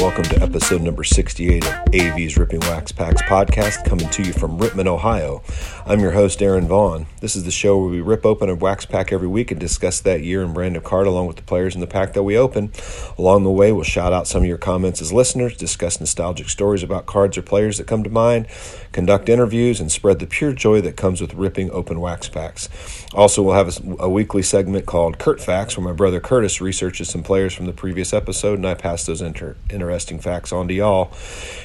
welcome to episode number 68 of AV's Ripping Wax Packs podcast, coming to you from Rittman, Ohio. I'm your host, Aaron Vaughn. This is the show where we rip open a wax pack every week and discuss that year and brand of card along with the players in the pack that we open. Along the way, we'll shout out some of your comments as listeners, discuss nostalgic stories about cards or players that come to mind, conduct interviews, and spread the pure joy that comes with ripping open wax packs. Also, we'll have a, a weekly segment called Kurt Facts, where my brother Curtis researches some players from the previous episode and I pass those inter- interesting facts on to y'all.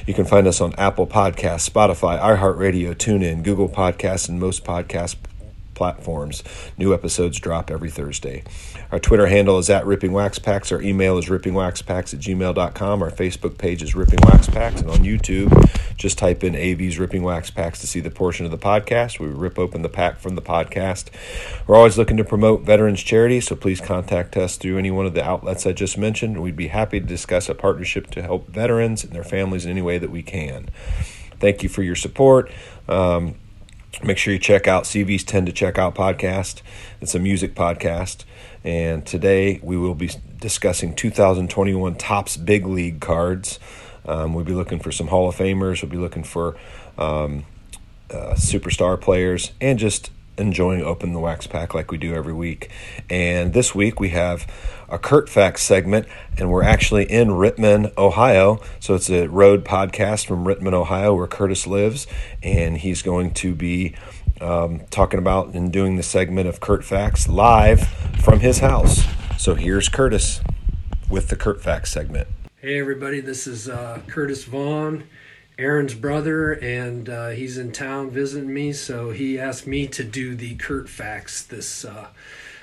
You can find us on Apple Podcasts, Spotify, iHeartRadio, TuneIn, Google Podcasts, and most podcast platforms. New episodes drop every Thursday. Our Twitter handle is at Ripping Wax Packs. Our email is rippingwaxpacks at gmail.com. Our Facebook page is Ripping Wax Packs. And on YouTube, just type in AV's Ripping Wax Packs to see the portion of the podcast. We rip open the pack from the podcast. We're always looking to promote veterans charity, so please contact us through any one of the outlets I just mentioned. We'd be happy to discuss a partnership to help veterans and their families in any way that we can. Thank you for your support. Um, Make sure you check out CV's Tend to Check Out podcast. It's a music podcast. And today we will be discussing 2021 Topps Big League cards. Um, we'll be looking for some Hall of Famers. We'll be looking for um, uh, superstar players and just enjoying Open the Wax Pack like we do every week. And this week we have a Kurt Facts segment, and we're actually in Rittman, Ohio. So it's a road podcast from Rittman, Ohio, where Curtis lives, and he's going to be um, talking about and doing the segment of Kurt Facts live from his house. So here's Curtis with the Kurt Facts segment. Hey, everybody, this is uh, Curtis Vaughn. Aaron's brother, and uh, he's in town visiting me, so he asked me to do the Kurt facts this uh,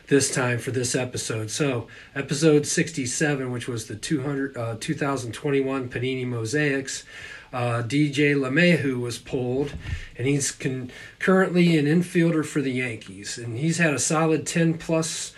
this time for this episode. So, episode 67, which was the 200, uh, 2021 Panini Mosaics, uh, DJ LeMahieu was pulled, and he's con- currently an infielder for the Yankees, and he's had a solid 10 plus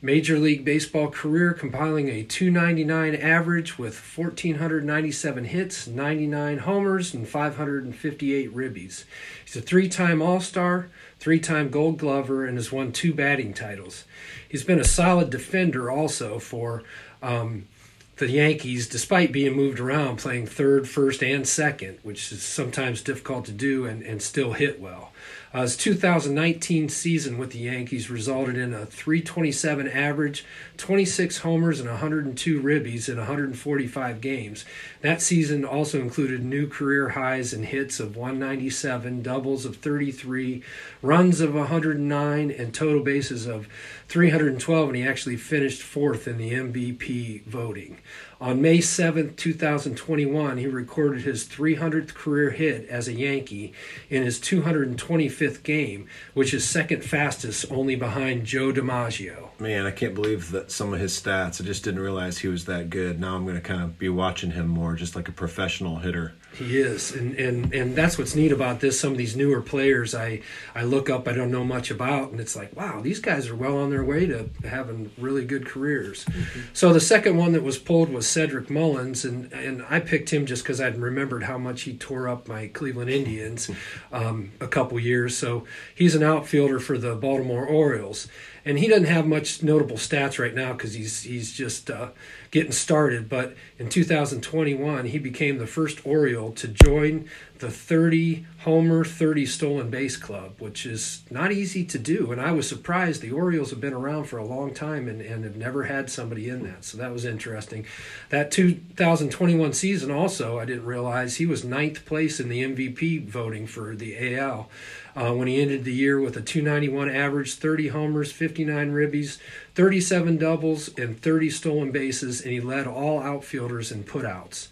Major League Baseball career, compiling a 299 average with 1,497 hits, 99 homers, and 558 ribbies. He's a three time All Star, three time Gold Glover, and has won two batting titles. He's been a solid defender also for um, the Yankees, despite being moved around, playing third, first, and second, which is sometimes difficult to do and, and still hit well. Uh, his 2019 season with the Yankees resulted in a 327 average, 26 homers, and 102 ribbies in 145 games. That season also included new career highs in hits of 197, doubles of 33, runs of 109, and total bases of 312, and he actually finished fourth in the MVP voting. On May 7, 2021, he recorded his 300th career hit as a Yankee in his 225th game, which is second fastest only behind Joe DiMaggio. Man, I can't believe that some of his stats. I just didn't realize he was that good. Now I'm going to kind of be watching him more, just like a professional hitter. He is, and, and and that's what's neat about this. Some of these newer players, I I look up, I don't know much about, and it's like, wow, these guys are well on their way to having really good careers. Mm-hmm. So the second one that was pulled was Cedric Mullins, and and I picked him just because I'd remembered how much he tore up my Cleveland Indians um, a couple years. So he's an outfielder for the Baltimore Orioles, and he doesn't have much notable stats right now because he's he's just uh, getting started. But in 2021, he became the first Oriole to join the 30 homer, 30 stolen base club, which is not easy to do. And I was surprised. The Orioles have been around for a long time and, and have never had somebody in that. So that was interesting. That 2021 season, also, I didn't realize he was ninth place in the MVP voting for the AL. Uh, when he ended the year with a 291 average, 30 homers, 59 ribbies, 37 doubles, and 30 stolen bases, and he led all outfielders in putouts.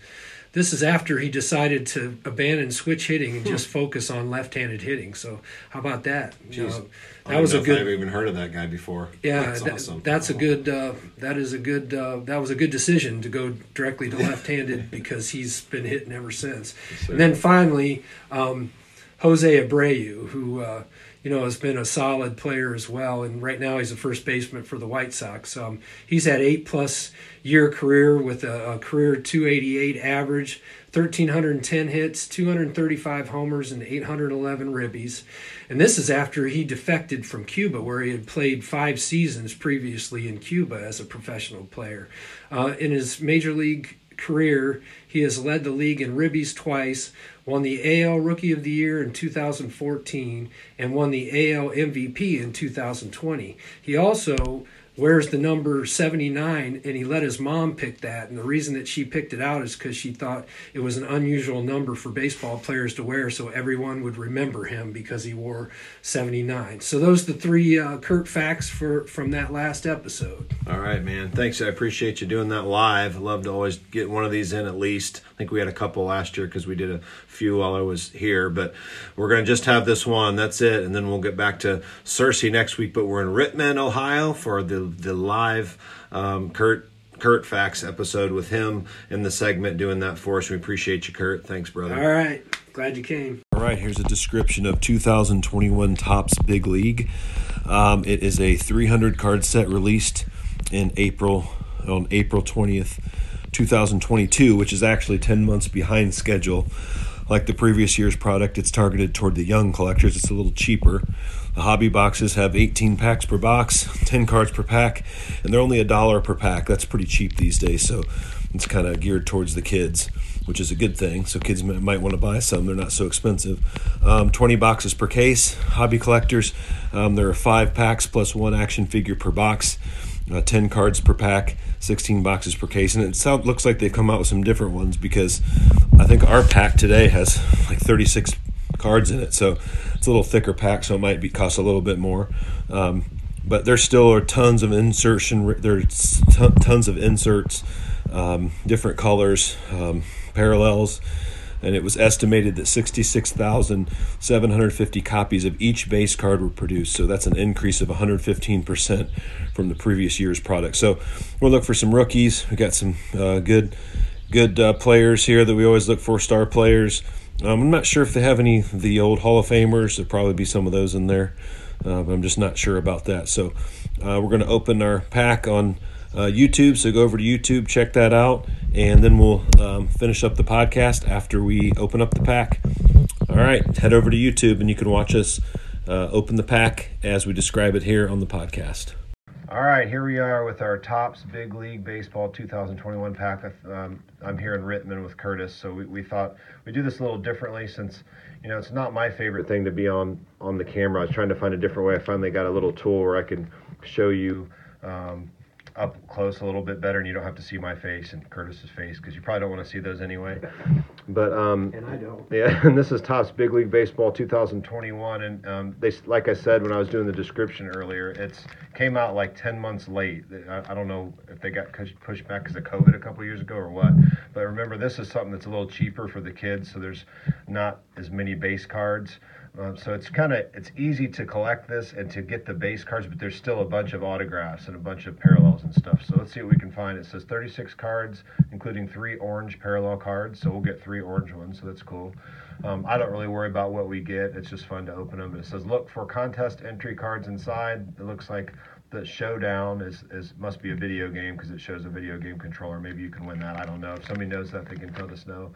This is after he decided to abandon switch hitting and just focus on left-handed hitting. So how about that? You know, that was a good. I've even heard of that guy before. Yeah, that's, that, awesome. that's a good. Uh, that is a good. Uh, that was a good decision to go directly to left-handed because he's been hitting ever since. And then finally, um, Jose Abreu, who uh, you know has been a solid player as well, and right now he's a first baseman for the White Sox. Um, he's had eight plus year career with a, a career 288 average, 1,310 hits, 235 homers, and 811 ribbies. And this is after he defected from Cuba, where he had played five seasons previously in Cuba as a professional player. Uh, in his major league career, he has led the league in ribbies twice, won the AL Rookie of the Year in 2014, and won the AL MVP in 2020. He also wears the number 79 and he let his mom pick that. And the reason that she picked it out is because she thought it was an unusual number for baseball players to wear so everyone would remember him because he wore 79 so those are the three uh, kurt facts for from that last episode. All right man. Thanks. I appreciate you doing that live. I love to always get one of these in at least. I think we had a couple last year because we did a few while i was here but we're going to just have this one. That's it. And then we'll get back to cersei next week but we're in rittman ohio for the the live um, Kurt Kurt Facts episode with him in the segment doing that for us. We appreciate you, Kurt. Thanks, brother. All right. Glad you came. All right. Here's a description of 2021 Topps Big League. Um, it is a 300 card set released in April on April 20th, 2022, which is actually 10 months behind schedule. Like the previous year's product, it's targeted toward the young collectors. It's a little cheaper. The hobby boxes have 18 packs per box, 10 cards per pack, and they're only a dollar per pack. That's pretty cheap these days, so it's kind of geared towards the kids, which is a good thing. So kids might want to buy some. They're not so expensive. Um, 20 boxes per case. Hobby collectors, um, there are five packs plus one action figure per box. Uh, 10 cards per pack, 16 boxes per case. And it sound, looks like they've come out with some different ones because I think our pack today has like 36 cards in it. So it's a little thicker pack, so it might be cost a little bit more. Um, but there still are tons of insertion. There's t- tons of inserts, um, different colors, um, parallels, and it was estimated that 66,750 copies of each base card were produced. So that's an increase of 115% from the previous year's product. So we'll look for some rookies. We got some uh, good, good uh, players here that we always look for, star players. Um, I'm not sure if they have any of the old Hall of Famers. There'll probably be some of those in there, uh, I'm just not sure about that. So uh, we're going to open our pack on YouTube. So go over to YouTube, check that out, and then we'll um, finish up the podcast after we open up the pack. All right, head over to YouTube and you can watch us uh, open the pack as we describe it here on the podcast. All right, here we are with our Topps Big League Baseball 2021 pack. Um, I'm here in Rittman with Curtis, so we, we thought we'd do this a little differently since, you know, it's not my favorite thing to be on on the camera. I was trying to find a different way. I finally got a little tool where I can show you um, up close a little bit better, and you don't have to see my face and Curtis's face because you probably don't want to see those anyway. But um, and I don't. Yeah, and this is Topps Big League Baseball 2021, and um, they, like I said when I was doing the description earlier, it's came out like 10 months late. I, I don't know if they got pushed back because of COVID a couple years ago or what. But remember, this is something that's a little cheaper for the kids, so there's not as many base cards. Um, so it's kind of it's easy to collect this and to get the base cards, but there's still a bunch of autographs and a bunch of parallels and stuff. So let's see what we can find. It says 36 cards, including three orange parallel cards. So we'll get three orange ones. So that's cool. Um, I don't really worry about what we get. It's just fun to open them. But it says look for contest entry cards inside. It looks like the showdown is, is must be a video game because it shows a video game controller. Maybe you can win that. I don't know. If somebody knows that, they can let us know.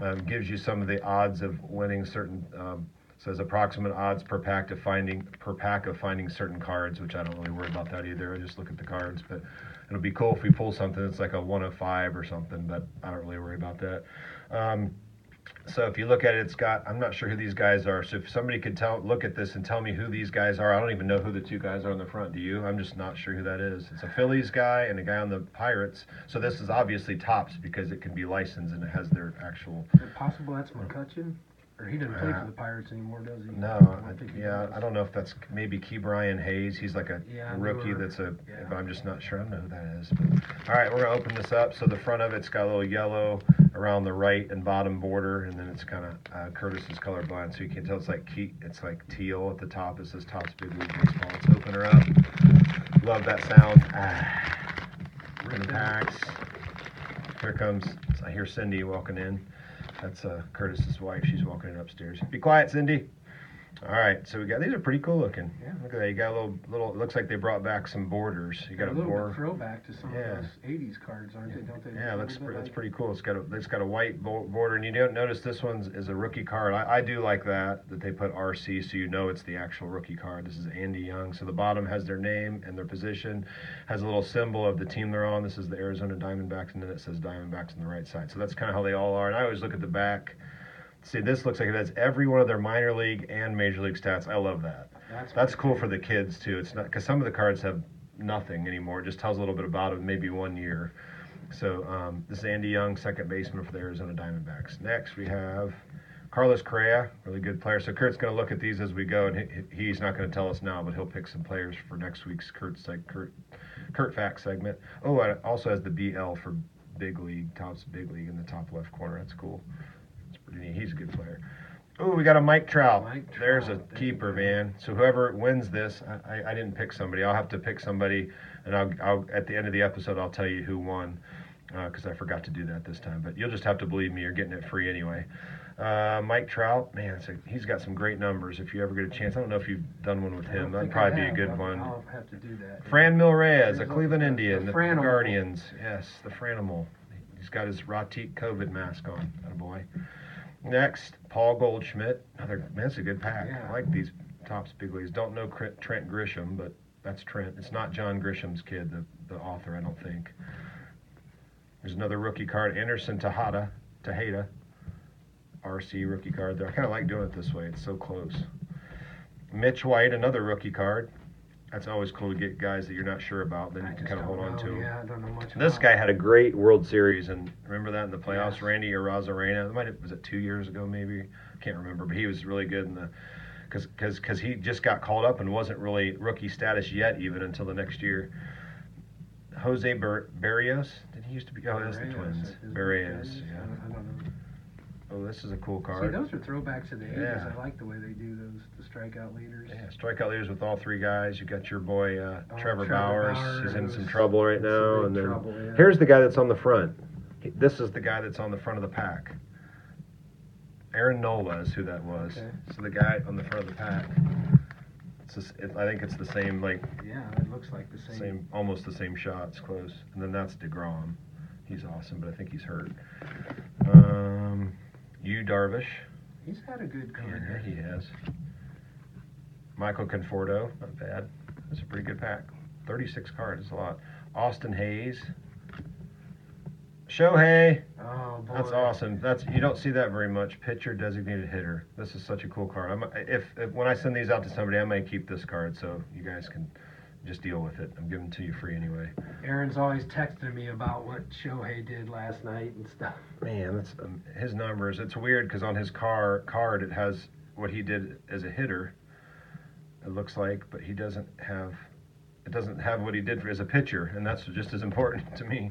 Um, gives you some of the odds of winning certain um, says approximate odds per pack to finding per pack of finding certain cards, which I don't really worry about that either. I just look at the cards, but it'll be cool if we pull something that's like a one of five or something, but I don't really worry about that. Um, so if you look at it, it's got I'm not sure who these guys are. So if somebody could tell look at this and tell me who these guys are, I don't even know who the two guys are on the front. Do you? I'm just not sure who that is. It's a Phillies guy and a guy on the Pirates. So this is obviously Topps because it can be licensed and it has their actual. Is it possible that's McCutchen? Or he doesn't play for the Pirates anymore, does he? No, I, yeah, I don't know if that's maybe Ke'Bryan Hayes. He's like a yeah, rookie that's a. Yeah. I'm just not sure. I don't know who that is. But, all right, we're gonna open this up. So the front of it's got a little yellow around the right and bottom border, and then it's kind of uh, Curtis is colorblind, so you can tell it's like key, it's like teal at the top. It says Topps Big League Baseball. Let's open her up. Love that sound. Ah, the packs. Here comes. I hear Cindy walking in. That's uh, Curtis's wife. She's walking in upstairs. Be quiet, Cindy. All right, so we got these are pretty cool looking. Yeah. Look at that. You got a little little. It looks like they brought back some borders. You got a a little bor- throwback to some Yeah. of those '80s cards, aren't they? Don't they? Yeah, look looks that's like- pretty cool. It's got a it's got a white bo- border, and you don't notice this one's is a rookie card. I, I do like that that they put RC, so you know it's the actual rookie card. This is Andy Young. So the bottom has their name and their position, has a little symbol of the team they're on. This is the Arizona Diamondbacks, and then it says Diamondbacks on the right side. So that's kind of how they all are. And I always look at the back. See, this looks like it has every one of their minor league and major league stats. I love that. That's, That's cool for the kids too. It's not because some of the cards have nothing anymore. It just tells a little bit about it, maybe one year. So um, this is Andy Young, second baseman for the Arizona Diamondbacks. Next we have Carlos Correa, really good player. So Kurt's going to look at these as we go, and he, he's not going to tell us now, but he'll pick some players for next week's Kurt's like Kurt Kurt Fact segment. Oh, and it also has the BL for Big League, Topps Big League in the top left corner. That's cool. It's pretty neat. He's a good player. Oh, we got a Mike Trout. Mike There's a Trout, keeper, man. So whoever wins this, I, I, didn't pick somebody. I'll have to pick somebody, and I'll, I'll at the end of the episode I'll tell you who won, because I forgot to do that this time. But you'll just have to believe me. You're getting it free anyway. Uh, Mike Trout, man, a, he's got some great numbers. If you ever get a chance, I don't know if you've done one with him. That'd probably be a good I'll- one. I'll have to do that. Franmil Reyes, a There's a- Cleveland Indian, the the. Guardians. Yes, the Franimal. He's got his Ratique COVID mask on. That boy. Next, Paul Goldschmidt. Another man, that's a good pack. Yeah. I like these Topps big leagues. Don't know Trent Grisham, but that's Trent. It's not John Grisham's kid, the, the author, I don't think. There's another rookie card, Anderson Tejeda, Tejeda, RC rookie card there. I kind of like doing it this way. It's so close. Mitch White, another rookie card. That's always cool to get guys that you're not sure about. Then you can kind of hold on know. to 'em. Yeah, I don't know much. This guy had a great World Series, and remember that in the playoffs, Yes. Randy Arozarena. Might have, was it two years ago, maybe? I can't remember, but he was really good in the because because because he just got called up and wasn't really rookie status yet, even until the next year. Jose Bar- Barrios, did he used to be? Oh, that's the Twins. is it Barrios, Barrios? yeah. Oh, this is a cool card. See, those are throwbacks to the 80s. Yeah. I like the way they do those, the strikeout leaders. Yeah, strikeout leaders with all three guys. You got your boy uh, Oh, Trevor, Trevor Bowers. Bauer, He's in some trouble right now. And then trouble, yeah. here's the guy that's on the front. This is the guy that's on the front of the pack. Aaron Nola is who that was. Okay. So the guy on the front of the pack. It's just, it, I think it's the same, like Yeah, it looks like the same. same, almost the same shots, close. And then that's Degrom. He's awesome, but I think he's hurt. Um, Yu Darvish. He's had a good Yeah, career. he has. Michael Conforto, not bad. That's a pretty good pack. 36 cards, is a lot. Austin Hays. Shohei, Oh boy, that's awesome. That's you don't see that very much. Pitcher, designated hitter. This is such a cool card. I'm, if, if when I send these out to somebody, I may keep this card so you guys can just deal with it. I'm giving it to you free anyway. Aaron's always texting me about what Shohei did last night and stuff. Man, that's um, his numbers. It's weird because on his car card it has what he did as a hitter. It looks like, but he doesn't have. It doesn't have what he did for, as a pitcher, and that's just as important to me.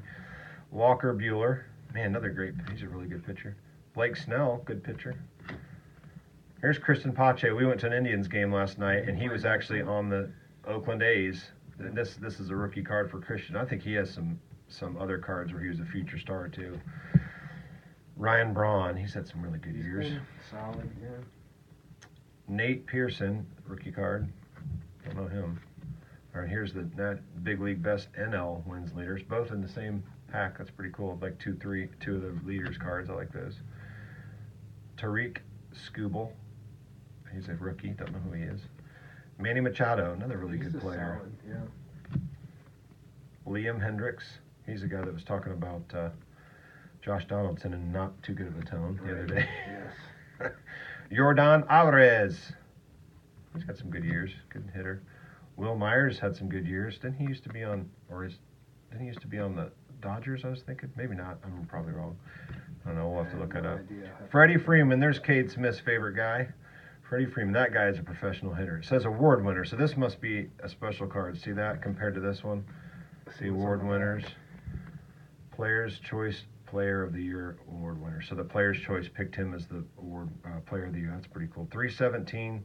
Walker Buehler, man, another great. He's a really good pitcher. Blake Snell, good pitcher. Here's Cristian Pache. We went to an Indians game last night, and he was actually on the Oakland A's. This this is a rookie card for Cristian. I think he has some some other cards where he was a future star too. Ryan Braun, he's had some really good He's years. solid, yeah. Nate Pearson, rookie card. Don't know him. All right, here's the Nat big league best NL wins leaders, both in the same pack. That's pretty cool. Like two, three, two of the leaders cards. I like those. Tarik Skubal, he's a rookie. Don't know who he is. Manny Machado, another really He's good player. Solid, yeah. Liam Hendriks, he's the guy that was talking about uh, Josh Donaldson and not too good of a tone the other day. Yes. Yordan Alvarez. He's got some good years. Good hitter. Wil Myers had some good years. Didn't he used to be on, or is, didn't he used to be on the Dodgers? I was thinking. Maybe not. I'm probably wrong. I don't know. We'll have to look have it up. idea. Freddie Freeman. There's Cade Smith's favorite guy. Freddie Freeman. That guy is a professional hitter. It says award winner. So this must be a special card. See that compared to this one? See award winners. Players Choice Player of the Year award winner. So the Players Choice picked him as the award uh, Player of the Year. That's pretty cool. 317,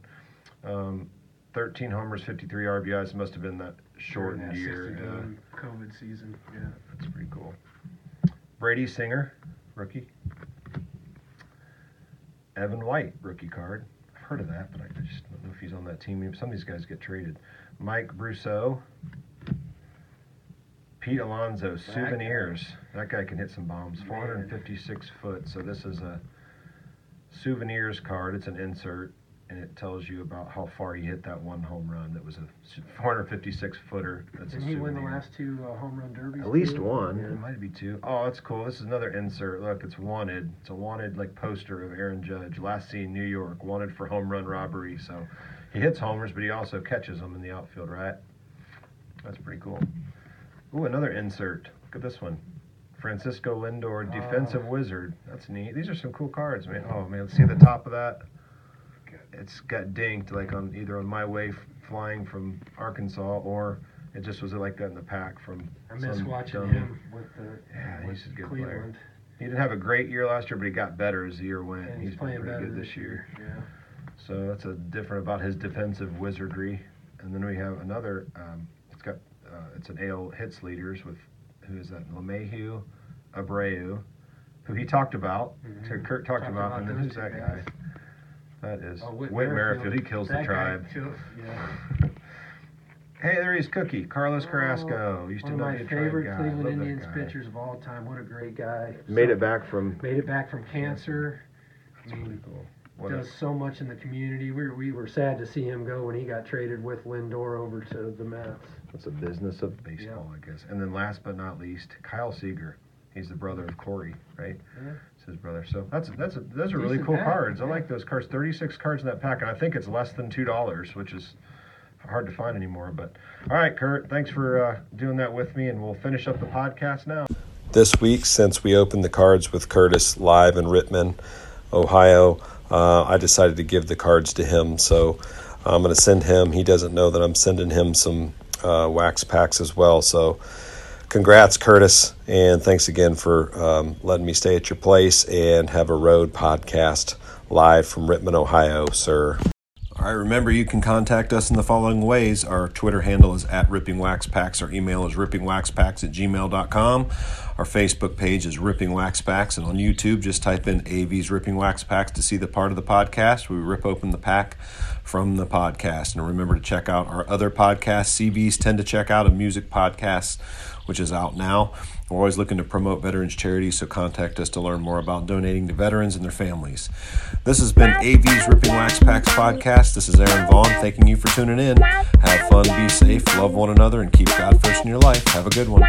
um, 13 homers, 53 RBIs. Must have been that shortened that year. 60 Yeah, game COVID season. Yeah. that's pretty cool. Brady Singer, rookie. Evan White, rookie card. Heard of that, but I just don't know if he's on that team. Some of these guys get traded. Mike Brosseau. Pete Alonso, souvenirs. That guy can hit some bombs. 456 foot. So this is a souvenirs card. It's an insert, and it tells you about how far he hit that one home run. That was a 456 footer. That's Did a he win the last two uh, home run derbies? At least too? one. Yeah. It might be two. Oh, that's cool. This is another insert. Look, it's wanted. It's a wanted like poster of Aaron Judge. Last seen New York. Wanted for home run robbery. So he hits homers, but he also catches them in the outfield, right? That's pretty cool. Ooh, another insert. Look at this one. Francisco Lindor, defensive Oh. wizard. That's neat. These are some cool cards, man. Oh man, see the top of that? It's got dinked like on either on my way f- flying from Arkansas or it just was like that in the pack from. I miss watching him with the Yeah, with he's a good player. He didn't have a great year last year, but he got better as the year went. And he's he's been playing pretty good this year. Yeah. So that's a different about his defensive wizardry. And then we have another. Um, it's got uh, it's an AL hits leaders with who is that? LeMahieu, Abreu, who he talked about. Mhm. to Kurt talked, Talked about, about and then who's that guys. guy? That is Oh, Whit, Whit Merrifield. He kills the That guy tribe. kill- yeah. hey, there he's Cookie Carlos Oh, Carrasco. Used One to of know my favorite guy. Cleveland Love that Indians guy. pitchers of all time. What a great guy. Made So- it back from. Made it back from cancer. I mean, pretty cool. What a- does so much in the community. We were, we were sad to see him go when he got traded with Lindor over to the Mets. That's a business of baseball, I guess. And then last but not least, Kyle Seager. He's the brother of Corey, right? Yeah. It's his brother. So that's that's a, those are really Decent cool pack, cards. I yeah. like those cards. Thirty six cards in that pack, and I think it's less than two dollars, which is hard to find anymore. But all right, Kurt, thanks for uh, doing that with me, and we'll finish up the podcast now. This week, since we opened the cards with Curtis live in Rittman, Ohio, uh, I decided to give the cards to him. So I'm going to send him. He doesn't know that I'm sending him some uh, wax packs as well. So congrats, Curtis, and thanks again for um, letting me stay at your place and have a road podcast live from Rittman, Ohio, sir. All right, remember you can contact us in the following ways. Our Twitter handle is at Ripping Wax Packs. Our email is rippingwaxpacks at gmail.com. Our Facebook page is Ripping Wax Packs. And on YouTube, just type in AV's Ripping Wax Packs to see the part of the podcast. We rip open the pack from the podcast. And remember to check out our other podcasts. CBs tend to check out a music podcast, which is out now. We're always looking to promote veterans charities, so contact us to learn more about donating to veterans and their families. This has been AV's Ripping Wax Packs podcast. This is Aaron Vaughn, thanking you for tuning in. Have fun, be safe, love one another, and keep God first in your life. Have a good one.